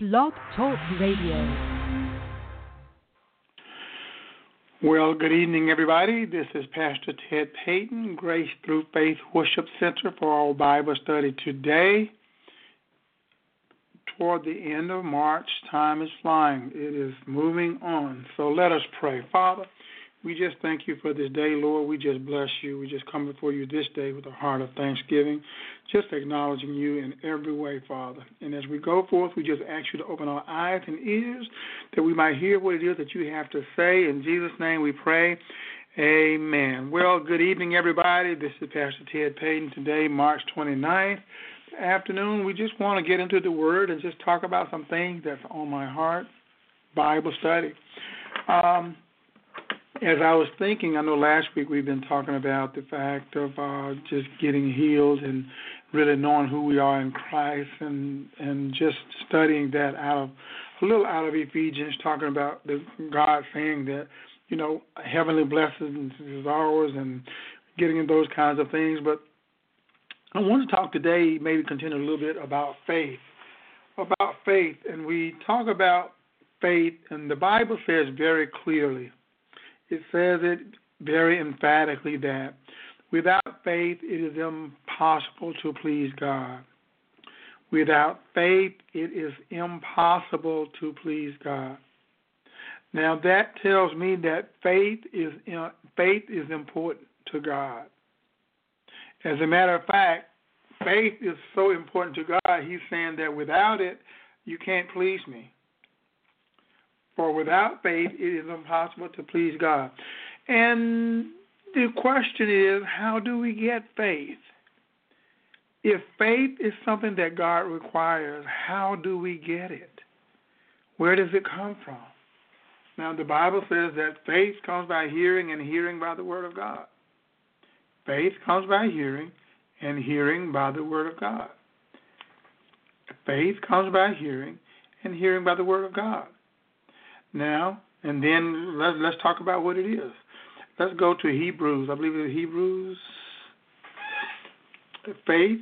Blog Talk Radio. Well, good evening, everybody. This is Pastor Ted Payton, Grace Through Faith Worship Center for our Bible study today. Toward the end of March, time is flying. It is moving on. So let us pray. Father, we just thank you for this day, Lord. We just bless you. We just come before you this day with a heart of thanksgiving, just acknowledging you in every way, Father. And as we go forth, we just ask you to open our eyes and ears that we might hear what it is that you have to say. In Jesus' name we pray. Amen. Well, good evening, everybody. This is Pastor Ted Payton today, March 29th afternoon. We just want to get into the Word and just talk about some things that's on my heart. Bible study. Um, as I was thinking, I know last week we've been talking about the fact of uh, just getting healed and really knowing who we are in Christ, and and just studying that out of a little out of Ephesians, talking about the God saying that you know heavenly blessings is ours, and getting in those kinds of things. But I want to talk today, maybe continue a little bit about faith, about faith, and we talk about faith, and the Bible says very clearly it says it very emphatically that without faith it is impossible to please God. Without faith it is impossible to please God. Now that tells me that faith is uh, faith is important to God. As a matter of fact, faith is so important to God. He's saying that without it, you can't please me. For without faith, it is impossible to please God. And the question is, how do we get faith? If faith is something that God requires, how do we get it? Where does it come from? Now, the Bible says that faith comes by hearing, and hearing by the Word of God. Faith comes by hearing, and hearing by the Word of God. Faith comes by hearing, and hearing by the Word of God now, and then let's let's talk about what it is. Let's go to Hebrews. I believe it's Hebrews. Faith.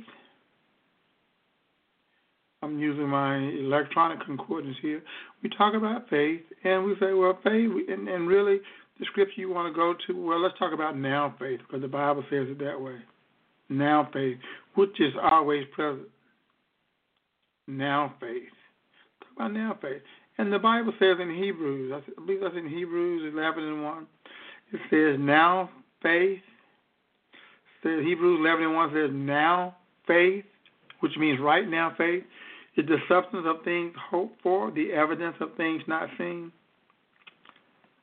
I'm using my electronic concordance here. We talk about faith, and we say, well, faith, and, and really, the scripture you want to go to, well, let's talk about now faith, because the Bible says it that way. Now faith, which is always present. Now faith. Talk about now faith. And the Bible says in Hebrews, I believe that's in Hebrews 11 and 1, it says, now faith. Says Hebrews 11 and 1 says, now faith, which means right now faith, is the substance of things hoped for, the evidence of things not seen.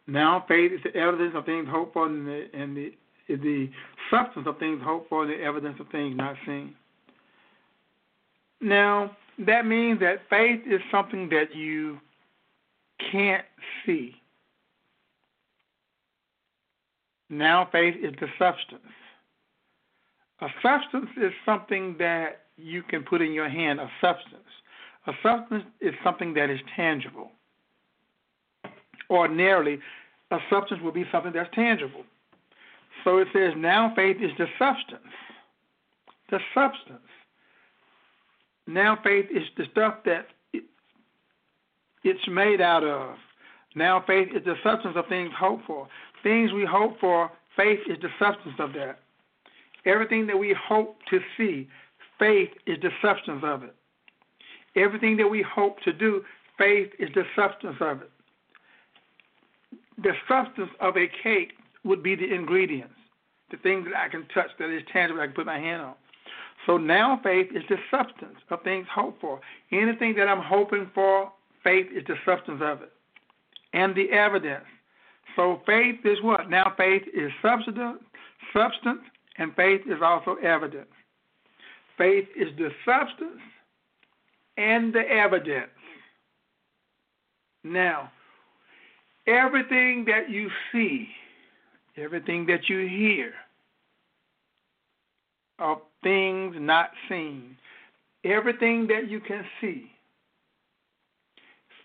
Now faith is the evidence of things hoped for, and the, and the, the substance of things hoped for, the evidence of things not seen. Now, that means that faith is something that you can't see. Now faith is the substance. A substance is something that you can put in your hand, a substance. A substance is something that is tangible. Ordinarily, a substance will be something that's tangible. So it says, now faith is the substance. The substance. Now faith is the stuff that it's made out of. Now faith is the substance of things hoped for. Things we hope for, faith is the substance of that. Everything that we hope to see, faith is the substance of it. Everything that we hope to do, faith is the substance of it. The substance of a cake would be the ingredients, the things that I can touch, that is tangible, I can put my hand on. So now faith is the substance of things hoped for. Anything that I'm hoping for, faith is the substance of it and the evidence. So faith is what? Now faith is substance, substance, and faith is also evidence. Faith is the substance and the evidence. Now, everything that you see, everything that you hear of things not seen, everything that you can see,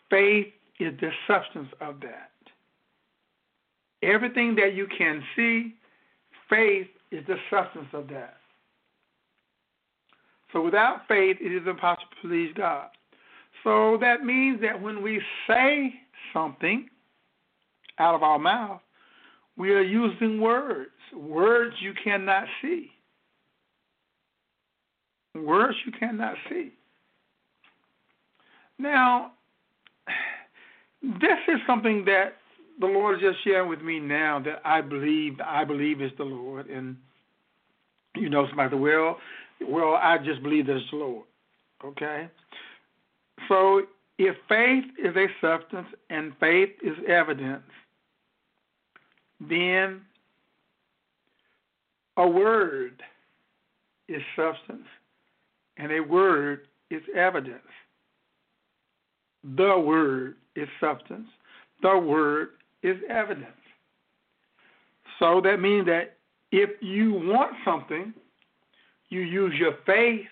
Faith is the substance of that. Everything that you can see, faith is the substance of that. So without faith, it is impossible to please God. So that means that when we say something out of our mouth, we are using words, words you cannot see. Words you cannot see. Now, this is something that the Lord is just sharing with me now that I believe I believe is the Lord, and you know somebody well, well I just believe that it's the Lord. Okay, so if faith is a substance and faith is evidence, then a word is substance and a word is evidence. The word is substance. The word is evidence. So that means that if you want something, you use your faith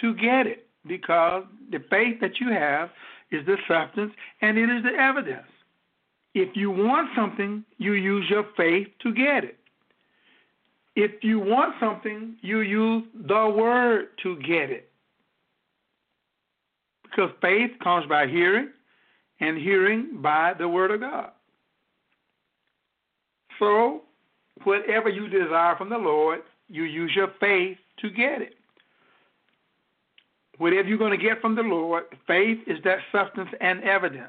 to get it because the faith that you have is the substance and it is the evidence. If you want something, you use your faith to get it. If you want something, you use the word to get it. Because faith comes by hearing, and hearing by the word of God. So, whatever you desire from the Lord, you use your faith to get it. Whatever you're going to get from the Lord, faith is that substance and evidence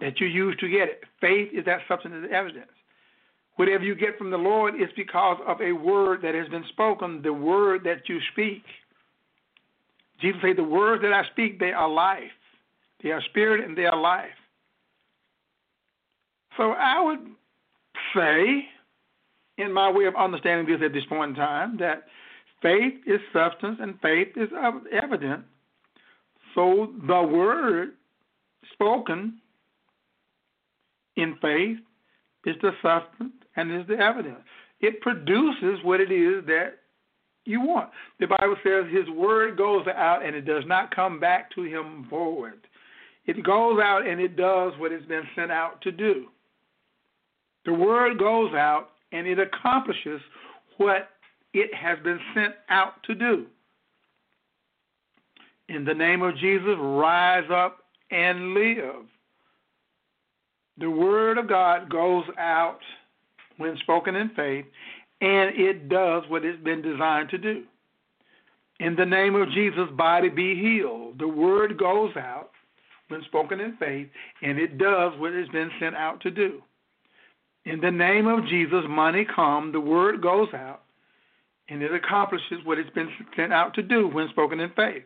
that you use to get it. Faith is that substance and evidence. Whatever you get from the Lord is because of a word that has been spoken, the word that you speak. Jesus said, The words that I speak, they are life. They are spirit and they are life. So I would say, in my way of understanding this at this point in time, that faith is substance and faith is evident. So the word spoken in faith is the substance and is the evidence. It produces what it is that you want. The Bible says his word goes out and it does not come back to him void. It goes out and it does what it's been sent out to do. The word goes out and it accomplishes what it has been sent out to do. In the name of Jesus, rise up and live. The word of God goes out when spoken in faith, and it does what it's been designed to do. In the name of Jesus, body be healed. The word goes out when spoken in faith, and it does what it's been sent out to do. In the name of Jesus, money come, the word goes out, and it accomplishes what it's been sent out to do when spoken in faith.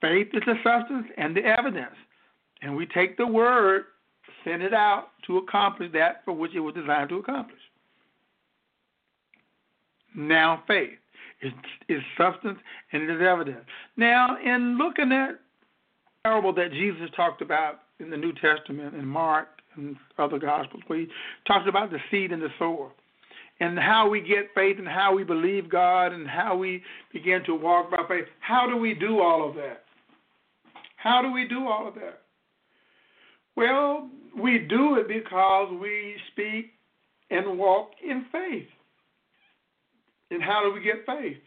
Faith is the substance and the evidence. And we take the word, send it out to accomplish that for which it was designed to accomplish. Now, faith is, substance and it is evidence. Now, in looking at parable that Jesus talked about in the New Testament in Mark and other Gospels, where he talks about the seed and the sower, and how we get faith and how we believe God and how we begin to walk by faith. How do we do all of that? How do we do all of that? Well, we do it because we speak and walk in faith. And how do we get faith?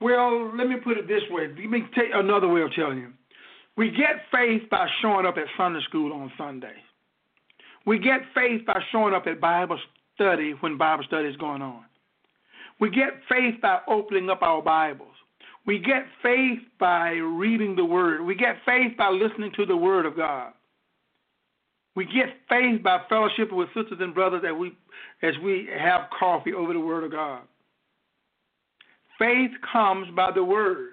Well, let me put it this way. Let me take another way of telling you. We get faith by showing up at Sunday school on Sunday. We get faith by showing up at Bible study when Bible study is going on. We get faith by opening up our Bibles. We get faith by reading the Word. We get faith by listening to the Word of God. We get faith by fellowship with sisters and brothers as we, as we have coffee over the Word of God. Faith comes by the Word.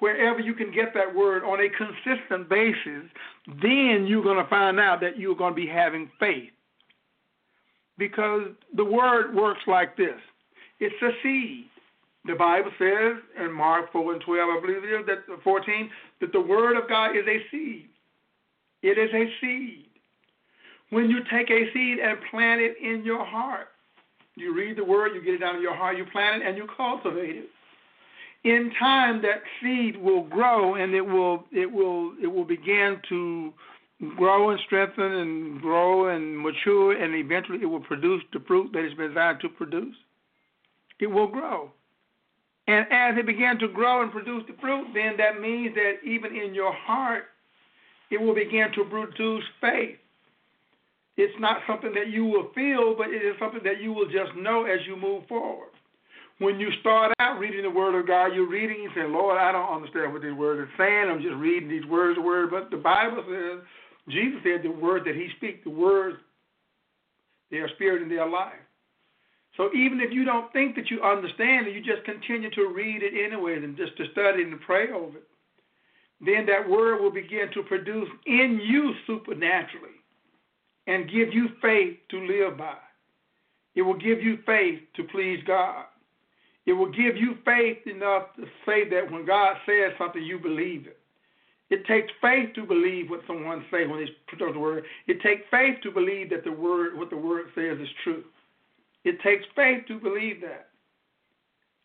Wherever you can get that word on a consistent basis, then you're going to find out that you're going to be having faith. Because the word works like this it's a seed. The Bible says in Mark 4 and 12, I believe it is, that uh, 14, that the word of God is a seed. It is a seed. When you take a seed and plant it in your heart, you read the word, you get it down in your heart, you plant it, and you cultivate it. In time, that seed will grow, and it will it will it will begin to grow and strengthen and grow and mature, and eventually it will produce the fruit that it's been designed to produce. It will grow. And as it began to grow and produce the fruit, then that means that even in your heart, it will begin to produce faith. It's not something that you will feel, but it is something that you will just know as you move forward. When you start out reading the Word of God, you're reading, you say, Lord, I don't understand what these words are saying. I'm just reading these words, the word. But the Bible says, Jesus said the word that He speaks, the words, they are spirit and they are life. So even if you don't think that you understand it, you just continue to read it anyway and just to study and to pray over it. Then that word will begin to produce in you supernaturally and give you faith to live by. It will give you faith to please God. It will give you faith enough to say that when God says something, you believe it. It takes faith to believe what someone says when they put out the word. It takes faith to believe that the word, what the word says, is true. It takes faith to believe that.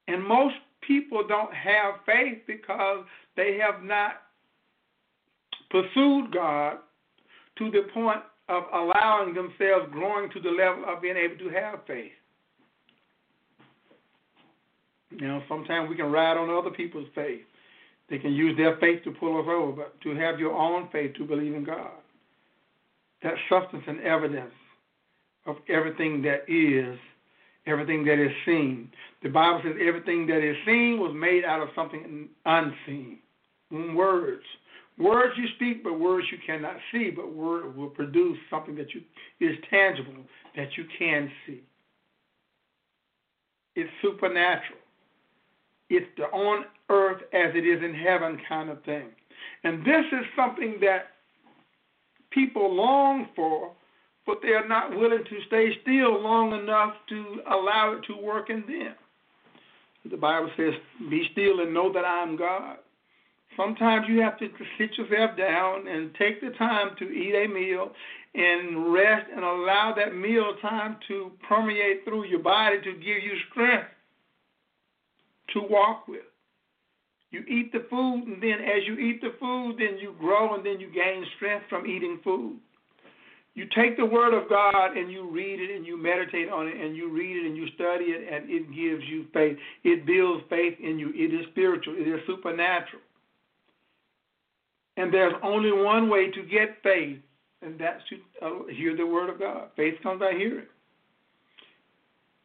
And most people don't have faith because they have not pursued God to the point of allowing themselves growing to the level of being able to have faith. You know, sometimes we can ride on other people's faith. They can use their faith to pull us over, but to have your own faith to believe in God. That substance and evidence of everything that is, everything that is seen. The Bible says everything that is seen was made out of something unseen. Words. Words you speak, but words you cannot see, but word will produce something that you is tangible, that you can see. It's supernatural. It's the on earth as it is in heaven kind of thing. And this is something that people long for, but they are not willing to stay still long enough to allow it to work in them. The Bible says, Be still and know that I am God. Sometimes you have to sit yourself down and take the time to eat a meal and rest and allow that meal time to permeate through your body to give you strength to walk with. You eat the food, and then as you eat the food, then you grow and then you gain strength from eating food. You take the Word of God and you read it and you meditate on it and you read it and you study it and it gives you faith. It builds faith in you. It is spiritual, it is supernatural. And there's only one way to get faith, and that's to uh, hear the Word of God. Faith comes by hearing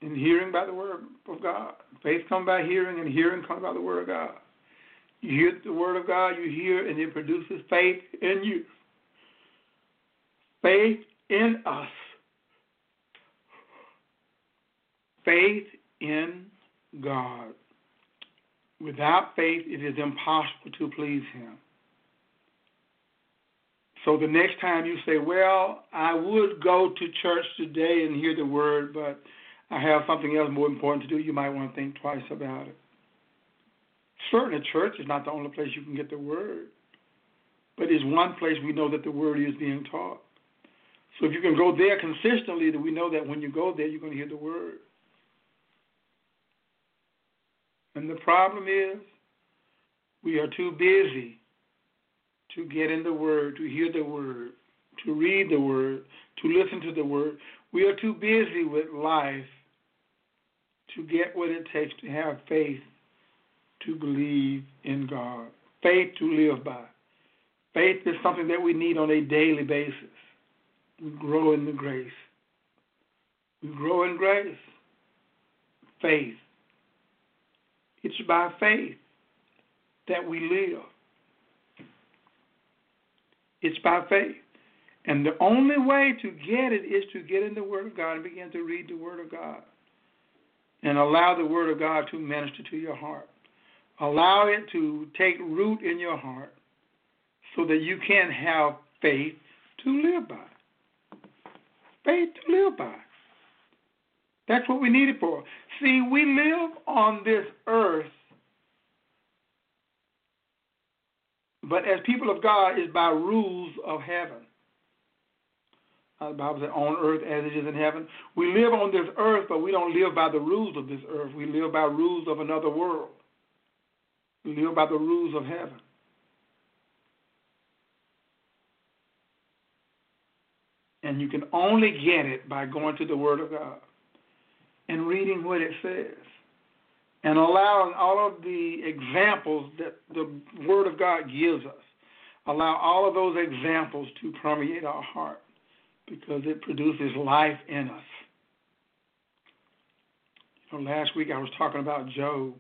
and hearing by the word of God. Faith comes by hearing, and hearing comes by the word of God. You hear the word of God, you hear, and it produces faith in you. Faith in us. Faith in God. Without faith, it is impossible to please Him. So the next time you say, Well, I would go to church today and hear the word, but I have something else more important to do, you might want to think twice about it. Certainly, church is not the only place you can get the word, but it's one place we know that the word is being taught. So if you can go there consistently, we know that when you go there, you're going to hear the word. And the problem is, we are too busy to get in the word, to hear the word, to read the word, to listen to the word. We are too busy with life to get what it takes to have faith to believe in God, faith to live by. Faith is something that we need on a daily basis. We grow in the grace. We grow in grace. Faith. It's by faith that we live. It's by faith. And the only way to get it is to get in the Word of God and begin to read the Word of God and allow the Word of God to minister to your heart. Allow it to take root in your heart so that you can have faith to live by. Faith to live by. That's what we need it for. See, we live on this earth, but as people of God, is by rules of heaven. Uh, the Bible says, on earth as it is in heaven. We live on this earth, but we don't live by the rules of this earth. We live by rules of another world. We live by the rules of heaven. And you can only get it by going to the Word of God and reading what it says and allowing all of the examples that the Word of God gives us, allow all of those examples to permeate our heart because it produces life in us. You know, last week I was talking about Job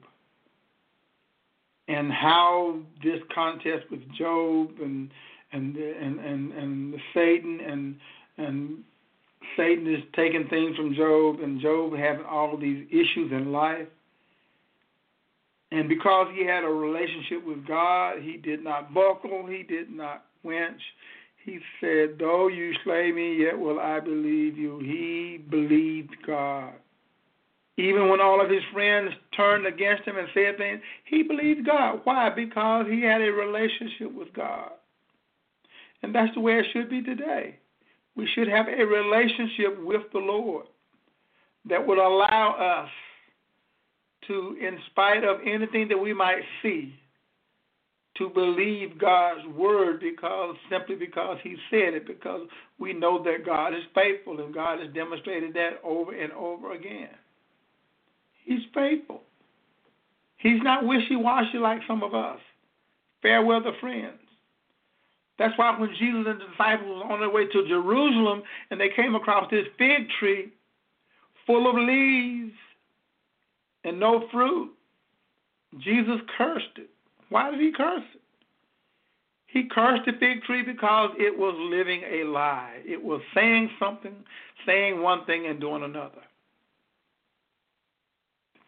and how this contest with Job and and and and, and Satan and and Satan is taking things from Job and Job having all these issues in life. And because he had a relationship with God, he did not buckle, he did not winch. He said, Though you slay me, yet will I believe you. He believed God. Even when all of his friends turned against him and said things, he believed God. Why? Because he had a relationship with God. And that's the way it should be today. We should have a relationship with the Lord that would allow us to, in spite of anything that we might see, to believe God's word because simply because He said it, because we know that God is faithful and God has demonstrated that over and over again. He's faithful. He's not wishy washy like some of us. Fair weather friends. That's why when Jesus and the disciples were on their way to Jerusalem and they came across this fig tree full of leaves and no fruit, Jesus cursed it. Why did he curse it? He cursed the fig tree because it was living a lie. It was saying something, saying one thing, and doing another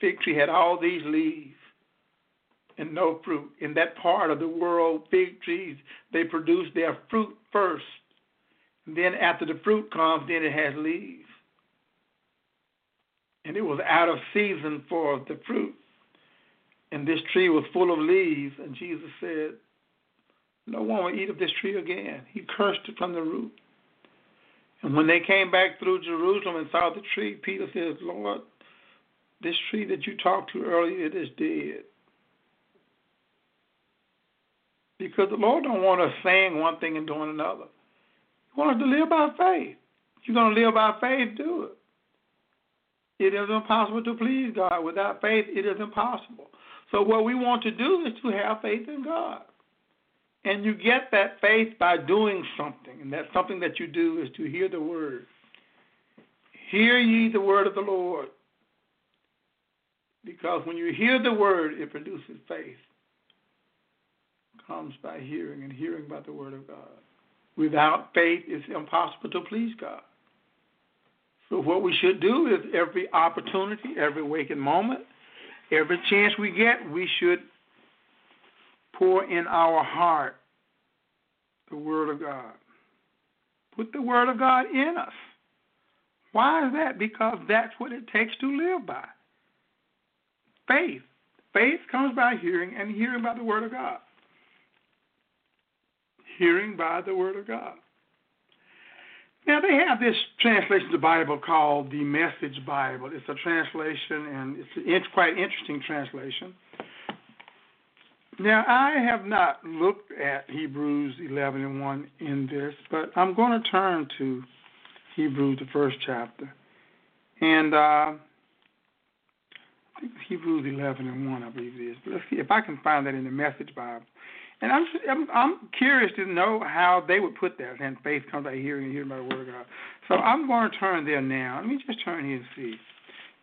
fig tree had all these leaves and no fruit. In that part of the world, fig trees, they produce their fruit first. And then after the fruit comes, then it has leaves. And it was out of season for the fruit. And this tree was full of leaves. And Jesus said, No one will eat of this tree again. He cursed it from the root. And when they came back through Jerusalem and saw the tree, Peter says, Lord, this tree that you talked to earlier, it is dead. Because the Lord don't want us saying one thing and doing another. He wants us to live by faith. If you're going to live by faith, do it. It is impossible to please God. Without faith, it is impossible. So, what we want to do is to have faith in God. And you get that faith by doing something. And that something that you do is to hear the word. Hear ye the word of the Lord. Because when you hear the word, it produces faith. It comes by hearing, and hearing by the word of God. Without faith, it's impossible to please God. So, what we should do is every opportunity, every waking moment, every chance we get, we should pour in our heart the Word of God. Put the Word of God in us. Why is that? Because that's what it takes to live by faith. Faith comes by hearing, and hearing by the Word of God. Hearing by the Word of God. Now, they have this translation of the Bible called the Message Bible. It's a translation, and it's a quite interesting translation. Now, I have not looked at Hebrews 11 and 1 in this, but I'm going to turn to Hebrews, the first chapter. And uh, I think Hebrews 11 and 1, I believe it is. But let's see if I can find that in the Message Bible. And I'm, I'm I'm curious to know how they would put that. And faith comes by hearing and hearing by the word of God. So I'm going to turn there now. Let me just turn here and see,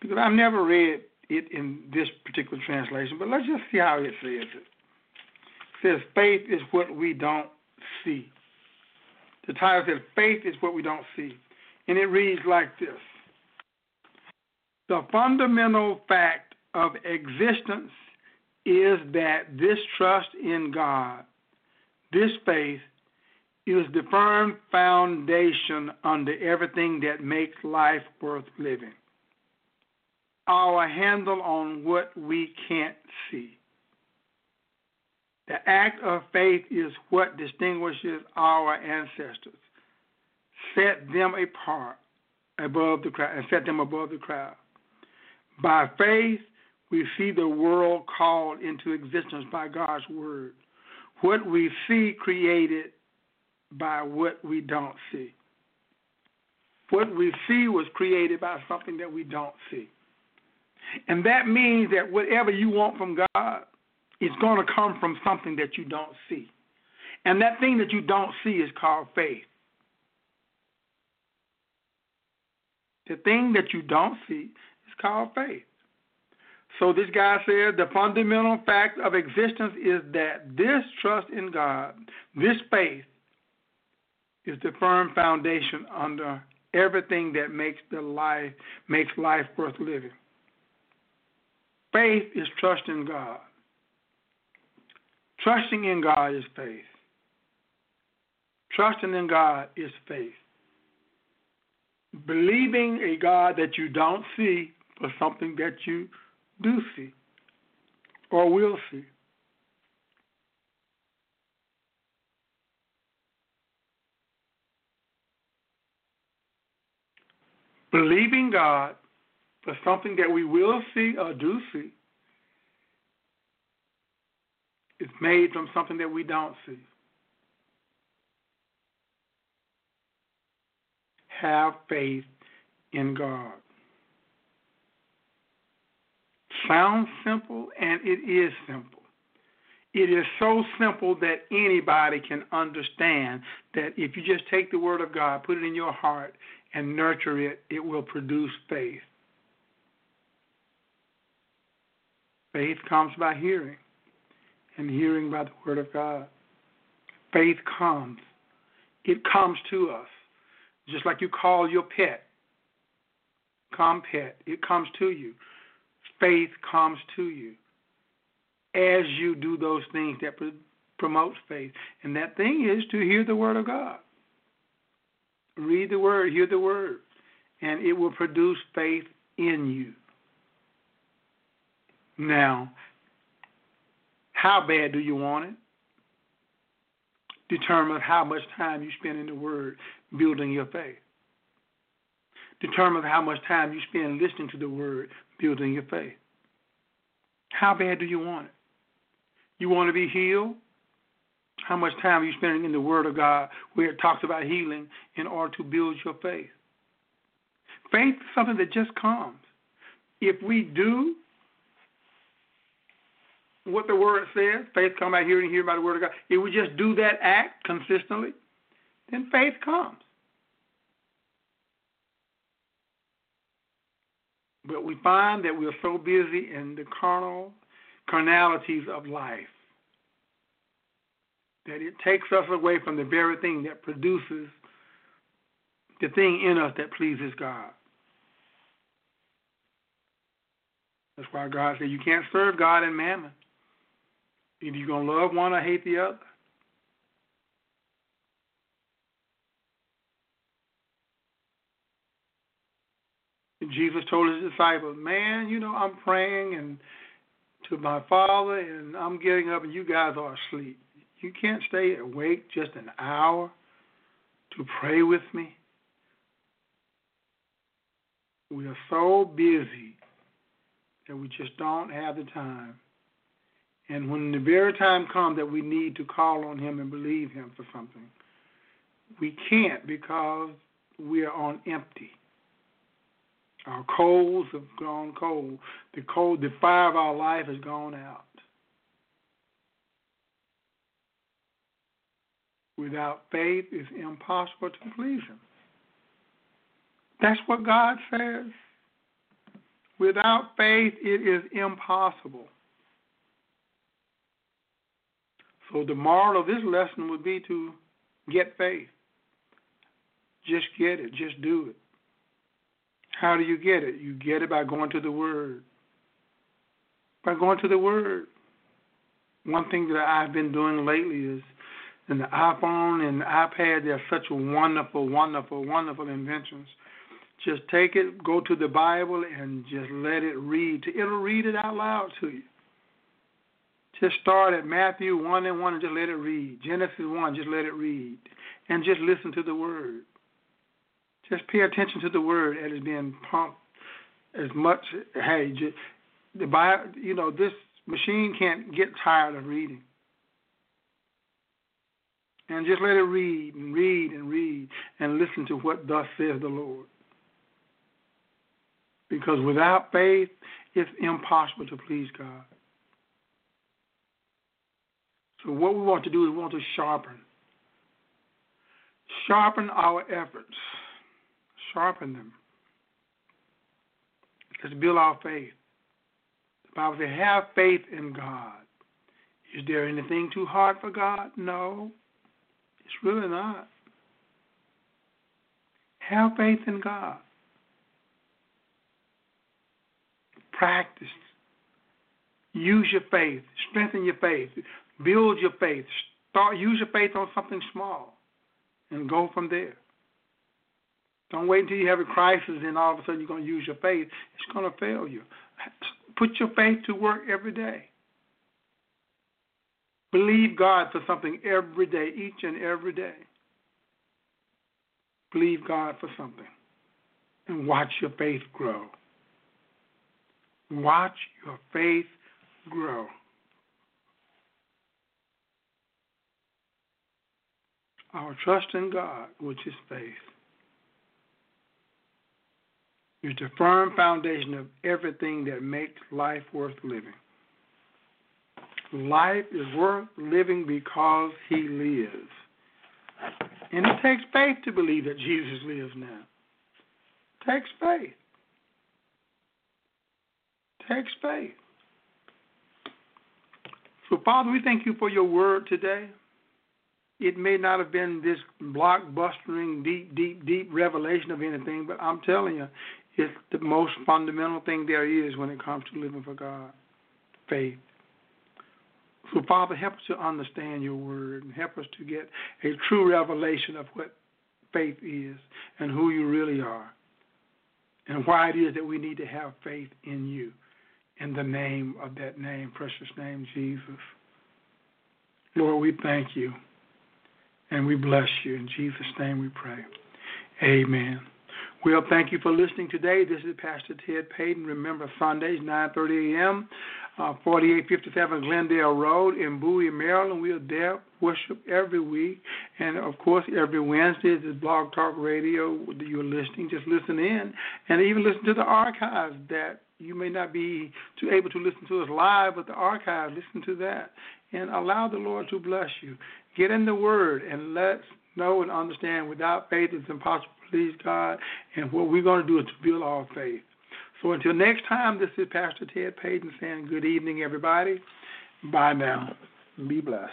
because I've never read it in this particular translation. But let's just see how it says it. It says faith is what we don't see. The title says faith is what we don't see, and it reads like this: the fundamental fact of existence is that this trust in God, this faith, is the firm foundation under everything that makes life worth living. Our handle on what we can't see. The act of faith is what distinguishes our ancestors, set them apart above the crowd, and set them above the crowd. By faith, we see the world called into existence by God's word. What we see created by what we don't see. What we see was created by something that we don't see. And that means that whatever you want from God is going to come from something that you don't see. And that thing that you don't see is called faith. The thing that you don't see is called faith. So this guy said the fundamental fact of existence is that this trust in God, this faith, is the firm foundation under everything that makes the life makes life worth living. Faith is trust in God. Trusting in God is faith. Trusting in God is faith. Believing a God that you don't see for something that you do see or will see. Believing God for something that we will see or do see is made from something that we don't see. Have faith in God. Sounds simple, and it is simple. It is so simple that anybody can understand that if you just take the Word of God, put it in your heart, and nurture it, it will produce faith. Faith comes by hearing, and hearing by the Word of God. Faith comes. It comes to us. Just like you call your pet. Come, pet. It comes to you faith comes to you as you do those things that promotes faith. And that thing is to hear the word of God. Read the word, hear the word, and it will produce faith in you. Now, how bad do you want it? Determine how much time you spend in the word building your faith. Determine how much time you spend listening to the word building your faith. How bad do you want it? You want to be healed? How much time are you spending in the Word of God where it talks about healing in order to build your faith? Faith is something that just comes. If we do what the Word says, faith comes by hearing, and hearing by the Word of God. If we just do that act consistently, then faith comes. But we find that we're so busy in the carnal carnalities of life that it takes us away from the very thing that produces the thing in us that pleases God. That's why God said you can't serve God and mammon. Either you're going to love one or hate the other. Jesus told his disciples, Man, you know, I'm praying and to my Father, and I'm getting up, and you guys are asleep. You can't stay awake just an hour to pray with me. We are so busy that we just don't have the time. And when the very time comes that we need to call on Him and believe Him for something, we can't because we are on empty. Our coals have gone cold. The cold, the fire of our life has gone out. Without faith, it's impossible to please Him. That's what God says. Without faith, it is impossible. So the moral of this lesson would be to get faith. Just get it. Just do it. How do you get it? You get it by going to the Word. By going to the Word. One thing that I've been doing lately is in the iPhone and the iPad, they're such wonderful, wonderful, wonderful inventions. Just take it, go to the Bible, and just let it read. It'll read it out loud to you. Just start at Matthew 1 and 1 and just let it read. Genesis 1, just let it read. And just listen to the Word. Just pay attention to the word that is being pumped as much. Hey, just, the Bible, you know, this machine can't get tired of reading. And just let it read and read and read and listen to what thus says the Lord. Because without faith, it's impossible to please God. So what we want to do is we want to sharpen. Sharpen our efforts. Sharpen them. Let's build our faith. The Bible says, have faith in God. Is there anything too hard for God? No. It's really not. Have faith in God. Practice. Use your faith. Strengthen your faith. Build your faith. Start use your faith on something small and go from there. Don't wait until you have a crisis and all of a sudden you're going to use your faith. It's going to fail you. Put your faith to work every day. Believe God for something every day, each and every day. Believe God for something and watch your faith grow. Watch your faith grow. Our trust in God, which is faith, is the firm foundation of everything that makes life worth living. Life is worth living because He lives. And it takes faith to believe that Jesus lives now. It takes faith. It takes faith. So, Father, we thank you for your word today. It may not have been this blockbustering, deep, deep, deep revelation of anything, but I'm telling you, it's the most fundamental thing there is when it comes to living for God faith. So, Father, help us to understand your word and help us to get a true revelation of what faith is and who you really are and why it is that we need to have faith in you in the name of that name, precious name, Jesus. Lord, we thank you and we bless you. In Jesus' name we pray. Amen. Well, thank you for listening today. This is Pastor Ted Payton. Remember, Sundays, 9.30 a.m., uh, 4857 Glendale Road in Bowie, Maryland. We are there, worship every week. And, of course, every Wednesday is Blog Talk Radio. You're listening. Just listen in and even listen to the archives that you may not be too able to listen to us live, but the archives, listen to that. And allow the Lord to bless you. Get in the Word and let's know and understand without faith it's impossible please God. And what we're going to do is to build our faith. So until next time, this is Pastor Ted Payton saying good evening, everybody. Bye now. Be blessed.